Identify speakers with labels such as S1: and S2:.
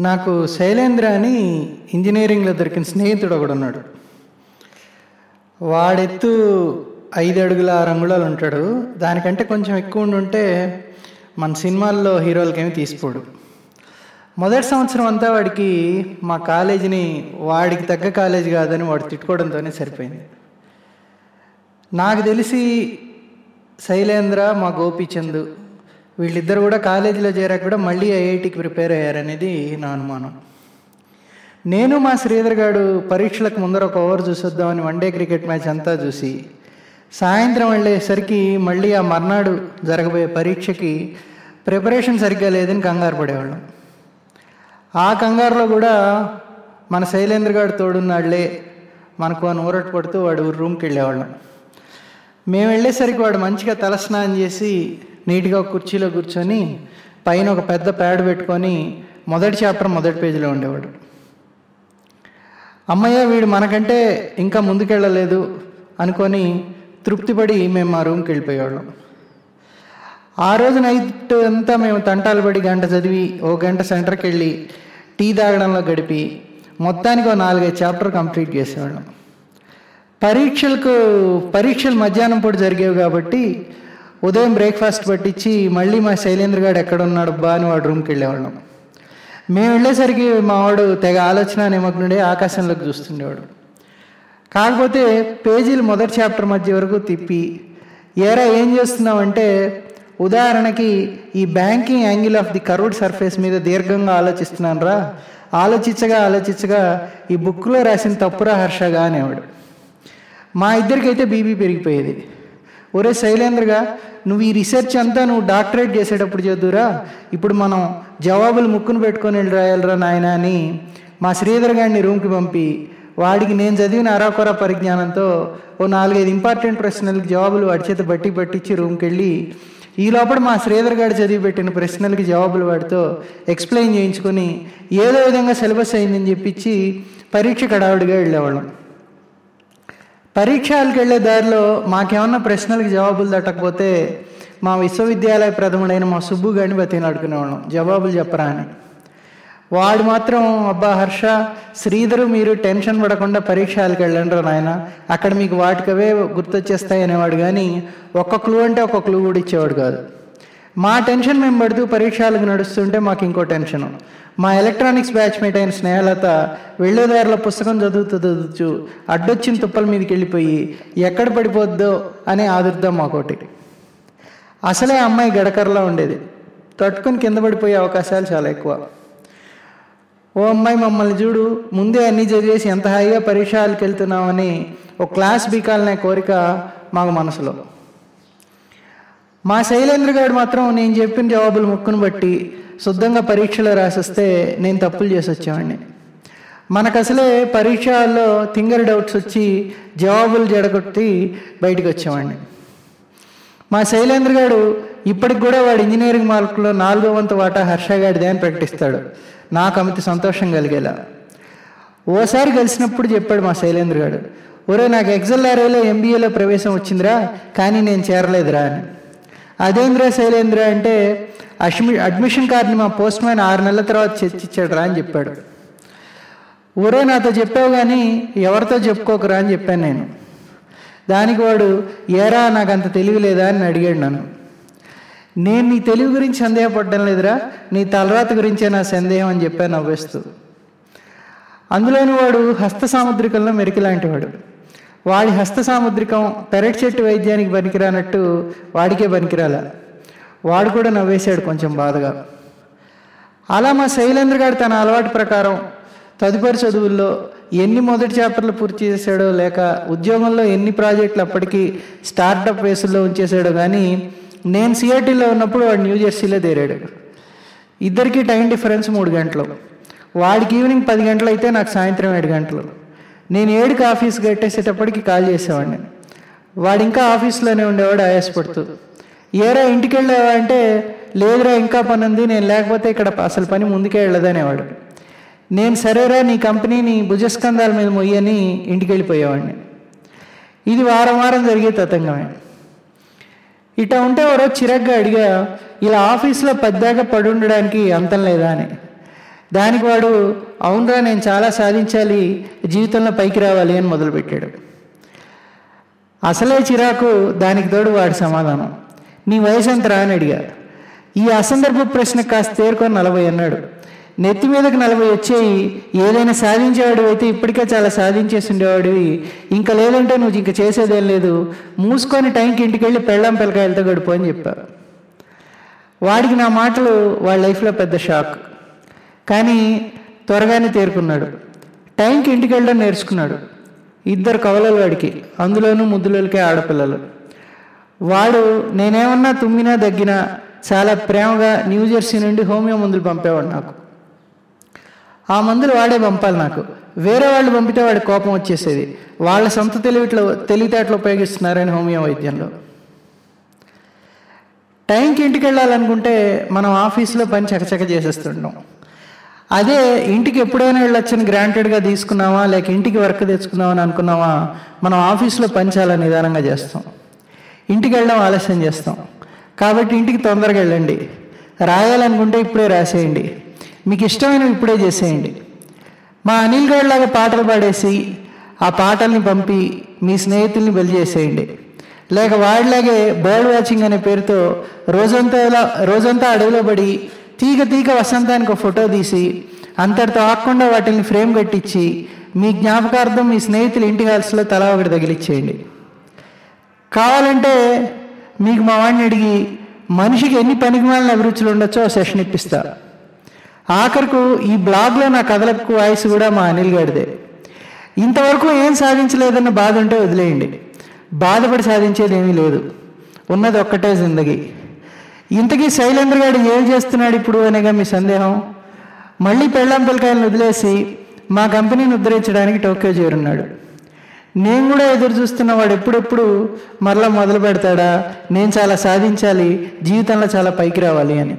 S1: నాకు శైలేంద్ర అని ఇంజనీరింగ్లో దొరికిన స్నేహితుడు ఒకడు ఉన్నాడు. వాడెత్తు ఐదు అడుగుల ఆరు ఉంటాడు. దానికంటే కొంచెం ఎక్కువ ఉంటే మన సినిమాల్లో హీరోలకేమి తీసిపోడు. మొదటి సంవత్సరం అంతా వాడికి మా కాలేజీని వాడికి తగ్గ కాలేజీ కాదని వాడు తిట్టుకోవడంతోనే సరిపోయింది. నాకు తెలిసి శైలేంద్ర మా గోపీచంద్ వీళ్ళిద్దరు కూడా కాలేజీలో చేరాక కూడా మళ్ళీ ఐఐటికి ప్రిపేర్ అయ్యారనేది నా అనుమానం. నేను మా శ్రీధర్ గారు పరీక్షలకు ముందర ఒక ఓవర్ చూసొద్దామని వన్డే క్రికెట్ మ్యాచ్ అంతా చూసి సాయంత్రం వెళ్ళేసరికి మళ్ళీ ఆ మర్నాడు జరగబోయే పరీక్షకి ప్రిపరేషన్ సరిగ్గా లేదని కంగారు పడేవాళ్ళం. ఆ కంగారులో కూడా మన శైలేంద్ర గారు తోడున్నాళ్ళే మనకు అని ఊరట పడుతూ వాడు రూమ్కి వెళ్ళేవాళ్ళం. మేము వెళ్ళేసరికి వాడు మంచిగా తలస్నానం చేసి నీట్గా కుర్చీలో కూర్చొని పైన ఒక పెద్ద ప్యాడ్ పెట్టుకొని మొదటి చాప్టర్ మొదటి పేజీలో ఉండేవాడు. అమ్మయ్య వీడు మనకంటే ఇంకా ముందుకెళ్ళలేదు అనుకొని తృప్తిపడి మేము మా రూమ్కి వెళ్ళిపోయేవాళ్ళం. ఆ రోజు నైట్ అంతా మేము తంటాలు పడి గంట చదివి ఓ గంట సెంటర్కి వెళ్ళి టీ తాగడంలో గడిపి మొత్తానికి ఓ నాలుగైదు చాప్టర్ కంప్లీట్ చేసేవాళ్ళం. పరీక్షలకు పరీక్షలు మధ్యాహ్నం పూట జరిగేవి కాబట్టి ఉదయం బ్రేక్ఫాస్ట్ పట్టించి మళ్ళీ మా శైలేంద్ర గారు ఎక్కడున్నాడు బా అని వాడు రూమ్కి వెళ్ళేవాళ్ళం. మేము వెళ్ళేసరికి మా వాడు తెగ ఆలోచన నిమగ్నుడే ఆకాశంలోకి చూస్తుండేవాడు. కాకపోతే పేజీలు మొదటి చాప్టర్ మధ్య వరకు తిప్పి ఏరా ఏం చేస్తున్నావంటే ఉదాహరణకి ఈ banking angle of the curved surface మీద దీర్ఘంగా ఆలోచిస్తున్నాను రా ఆలోచించగా ఆలోచించగా ఈ బుక్లో రాసిన తప్పురా హర్షగా అనేవాడు. మా ఇద్దరికైతే బీబీ పెరిగిపోయేది. ఒరే శైలేంద్రగా నువ్వు ఈ రీసెర్చ్ అంతా నువ్వు డాక్టరేట్ చేసేటప్పుడు చదువురా ఇప్పుడు మనం జవాబులు ముక్కును పెట్టుకొని వెళ్ళి రాయాలరా నాయన అని మా శ్రీధర్ గారిని రూమ్కి పంపి వాడికి నేను చదివిన అరాకొర పరిజ్ఞానంతో ఓ నాలుగైదు ఇంపార్టెంట్ ప్రశ్నలకు జవాబులు వాడి చేత బట్టి పట్టించి రూమ్కి వెళ్ళి ఈ లోపల మా శ్రీధర్ గారు చదివి పెట్టిన ప్రశ్నలకి జవాబులు వాడితో ఎక్స్ప్లెయిన్ చేయించుకొని ఏదో విధంగా సిలబస్ అయిందని చెప్పించి పరీక్ష కడావుడిగా వెళ్ళేవాళ్ళం. పరీక్షలకు వెళ్ళే దారిలో మాకేమన్నా ప్రశ్నలకు జవాబులు దట్టకపోతే మా విశ్వవిద్యాలయ ప్రథముడైన మా సుబ్బు గారిని బతిలాడుకునేవాళ్ళం జవాబులు చెప్పరా అని. వాడు మాత్రం అబ్బా హర్ష శ్రీధరు మీరు టెన్షన్ పడకుండా పరీక్షలకు వెళ్ళండి నాయన. అక్కడ మీకు వాటికవే గుర్తొచ్చేస్తాయి అనేవాడు కానీ ఒక్క క్లూ అంటే ఒక్క క్లూ కూడా ఇచ్చేవాడు కాదు. మా టెన్షన్ మేము పడుతూ పరీక్షలకు నడుస్తుంటే మాకు ఇంకో టెన్షన్. మా ఎలక్ట్రానిక్స్ బ్యాచ్మేట్ అయిన స్నేహలత వెళ్ళేదారుల పుస్తకం చదువుతూ చదువుతూ అడ్డొచ్చిన తుప్పల మీదకి వెళ్ళిపోయి ఎక్కడ పడిపోద్దో అనే ఆదుర్దాం మాకోటి. అసలే అమ్మాయి గడకరలా ఉండేది. తట్టుకొని కింద పడిపోయే అవకాశాలు చాలా ఎక్కువ. ఓ అమ్మాయి మమ్మల్ని చూడు ముందే అన్నీ చదివేసి ఎంత హాయిగా పరీక్షలకు వెళ్తున్నామని ఓ క్లాస్ బీకాలనే కోరిక మాకు మనసులో. మా శైలేంద్ర గారు మాత్రం నేను చెప్పిన జవాబులు ముక్కును బట్టి శుద్ధంగా పరీక్షలో రాసిస్తే నేను తప్పులు చేసి వచ్చేవాడిని. మనకు అసలే పరీక్షల్లో థింగర్ డౌట్స్ వచ్చి జవాబులు జడగొట్టి బయటకు వచ్చేవాడిని. మా శైలేంద్ర గారు ఇప్పటికి కూడా వాడు ఇంజనీరింగ్ మార్కులో నాలుగో వంతు వాటా హర్ష గారిదే అని ప్రకటిస్తాడు. నాకు అమిత సంతోషం కలిగేలా. ఓసారి కలిసినప్పుడు చెప్పాడు మా శైలేంద్ర గారు ఒరే నాకు ఎగ్జల్ ఎంబీఏలో ప్రవేశం వచ్చిందిరా కానీ నేను చేరలేదురా అని. అదేంద్ర శైలేంద్ర అంటే అడ్మి అడ్మిషన్ కార్డుని మా పోస్ట్ మ్యాన్ ఆరు నెలల తర్వాత చర్చించాడు రా అని చెప్పాడు. ఊరే నాతో చెప్పావు కానీ ఎవరితో చెప్పుకోకరా అని చెప్పాను నేను. దానికి వాడు ఏరా నాకు అంత తెలివి లేదా? అని అడిగాడు నన్ను. నేను నీ తెలివి గురించి సందేహపడ్డం లేదురా నీ తలరాత గురించే నా సందేహం అని చెప్పాను నవ్వేస్తూ. అందులోని వాడు హస్త సాముద్రికంలో మెరికి లాంటి వాడి హస్త సాముద్రికం పెరటి చెట్టు వైద్యానికి పనికిరానట్టు వాడికే పనికిరాల. వాడు కూడా నవ్వేశాడు కొంచెం బాధగా. అలా మా శైలేంద్ర గారు తన అలవాటు ప్రకారం తదుపరి చదువుల్లో ఎన్ని మొదటి చాప్టర్లు పూర్తి చేశాడో లేక ఉద్యోగంలో ఎన్ని ప్రాజెక్టులు అప్పటికీ స్టార్టప్ వేసుల్లో ఉంచేశాడో కానీ నేను సిఆర్టీలో ఉన్నప్పుడు వాడు న్యూ జెర్సీలో తేరాడు. ఇద్దరికి టైం డిఫరెన్స్ మూడు గంటలు. వాడికి ఈవినింగ్ పది గంటలు అయితే నాకు సాయంత్రం ఏడు గంటలు. నేను ఏడుకి ఆఫీస్ కట్టేసేటప్పటికి కాల్ చేసేవాడిని. వాడు ఇంకా ఆఫీస్లోనే ఉండేవాడు ఆయాసపడుతూ ఏరా ఇంటికి వెళ్ళావా అంటే లేదురా ఇంకా పని ఉంది నేను లేకపోతే ఇక్కడ అసలు పని ముందుకే వెళ్ళదనేవాడు. నేను సరేరా నీ కంపెనీని భుజస్కంధాల మీద మొయ్యని ఇంటికి వెళ్ళిపోయేవాడిని ఇది వారం వారం జరిగే తతంగమే. ఇట్లా ఉంటే ఎవరో చిరగ్గా అడిగా ఇలా ఆఫీస్లో పద్దాక పడి ఉండడానికి అంతం లేదా? అని. దానికి వాడు అవునరా నేను చాలా సాధించాలి జీవితంలో పైకి రావాలి అని మొదలుపెట్టాడు. అసలే చిరాకు దానికి తోడు వాడి సమాధానం. నీ వయసు ఎంతరా అని అడిగా. ఈ అసందర్భ ప్రశ్న కాస్త తేరుకొని నలభై అన్నాడు. నెత్తి మీదకి నలభై వచ్చేయి. ఏదైనా సాధించేవాడు అయితే ఇప్పటికే చాలా సాధించేసి ఉండేవాడివి. ఇంకా లేదంటే నువ్వు ఇంక చేసేదేం లేదు. మూసుకొని టైంకి ఇంటికి వెళ్ళి పెళ్ళాం పిల్లకాయలతో గడుపు అని చెప్పా. వాడికి నా మాటలు వాళ్ళ లైఫ్లో పెద్ద షాక్. కానీ త్వరగానే తేరుకున్నాడు. టైంకి ఇంటికి వెళ్ళడం నేర్చుకున్నాడు. ఇద్దరు కవలలు వాడికి అందులోనూ ముద్దులకే ఆడపిల్లలు. వాడు నేనేమన్నా తుమ్మినా దగ్గినా చాలా ప్రేమగా న్యూజెర్సీ నుండి హోమియో మందులు పంపేవాడు నాకు. ఆ మందులు వాడే పంపాలి నాకు. వేరే వాళ్ళు పంపితే వాడి కోపం వచ్చేసేది. వాళ్ళ సొంత తెలివిట్లో తెలివితేటలు ఉపయోగిస్తున్నారని హోమియో వైద్యంలో. టైంకి ఇంటికి వెళ్ళాలనుకుంటే మనం ఆఫీస్లో పని చకచక చేసేస్తుంటాం. అదే ఇంటికి ఎప్పుడైనా వెళ్ళొచ్చని గ్రాంటెడ్గా తీసుకున్నామా లేక ఇంటికి వర్క్ తెచ్చుకుందామని అనుకున్నామా మనం ఆఫీస్లో పని చాలా నిదానంగా చేస్తాం. ఇంటికి వెళ్ళడం ఆలస్యం చేస్తాం. కాబట్టి ఇంటికి తొందరగా వెళ్ళండి. రాయాలనుకుంటే ఇప్పుడే రాసేయండి. మీకు ఇష్టమైనవి ఇప్పుడే చేసేయండి. మా అనిల్ గౌడ్లాగా పాటలు పాడేసి ఆ పాటల్ని పంపి మీ స్నేహితుల్ని బలి చేసేయండి. లేక వాడిలాగే బర్డ్ వాచింగ్ అనే పేరుతో రోజంతా రోజంతా అడవిలో పడి తీగ తీగ వసంతానికి ఒక ఫోటో తీసి అంతటితో ఆకుండా వాటిని ఫ్రేమ్ కట్టించి మీ జ్ఞాపకార్థం మీ స్నేహితులు ఇంటి హాల్స్లో తలా ఒకటి తగిలిచ్చేయండి. కావాలంటే మీకు మా వాడిని అడిగి మనిషికి ఎన్ని పనికిమాలిన అభిరుచులు ఉండొచ్చో సెషన్ ఇప్పిస్తా. ఆఖరుకు ఈ బ్లాగ్లో నా కథలకు వాయిస్ కూడా మా అనిల్ గారిదే. ఇంతవరకు ఏం సాధించలేదన్న బాధ ఉంటే వదిలేయండి. బాధపడి సాధించేది ఏమీ లేదు. ఉన్నది ఒక్కటే జిందగీ. ఇంతకీ శైలేంద్ర గారు ఏం చేస్తున్నాడు ఇప్పుడు అనేగా మీ సందేహం? మళ్ళీ పెళ్ళాం పిల్లకాయలను వదిలేసి మా కంపెనీని ఉద్ధరించడానికి టోక్యో చేరున్నాడు. నేను కూడా ఎదురు చూస్తున్న వాడు ఎప్పుడెప్పుడు మరలా మొదలు పెడతాడా? నేను చాలా సాధించాలి జీవితంలో చాలా పైకి రావాలి అని.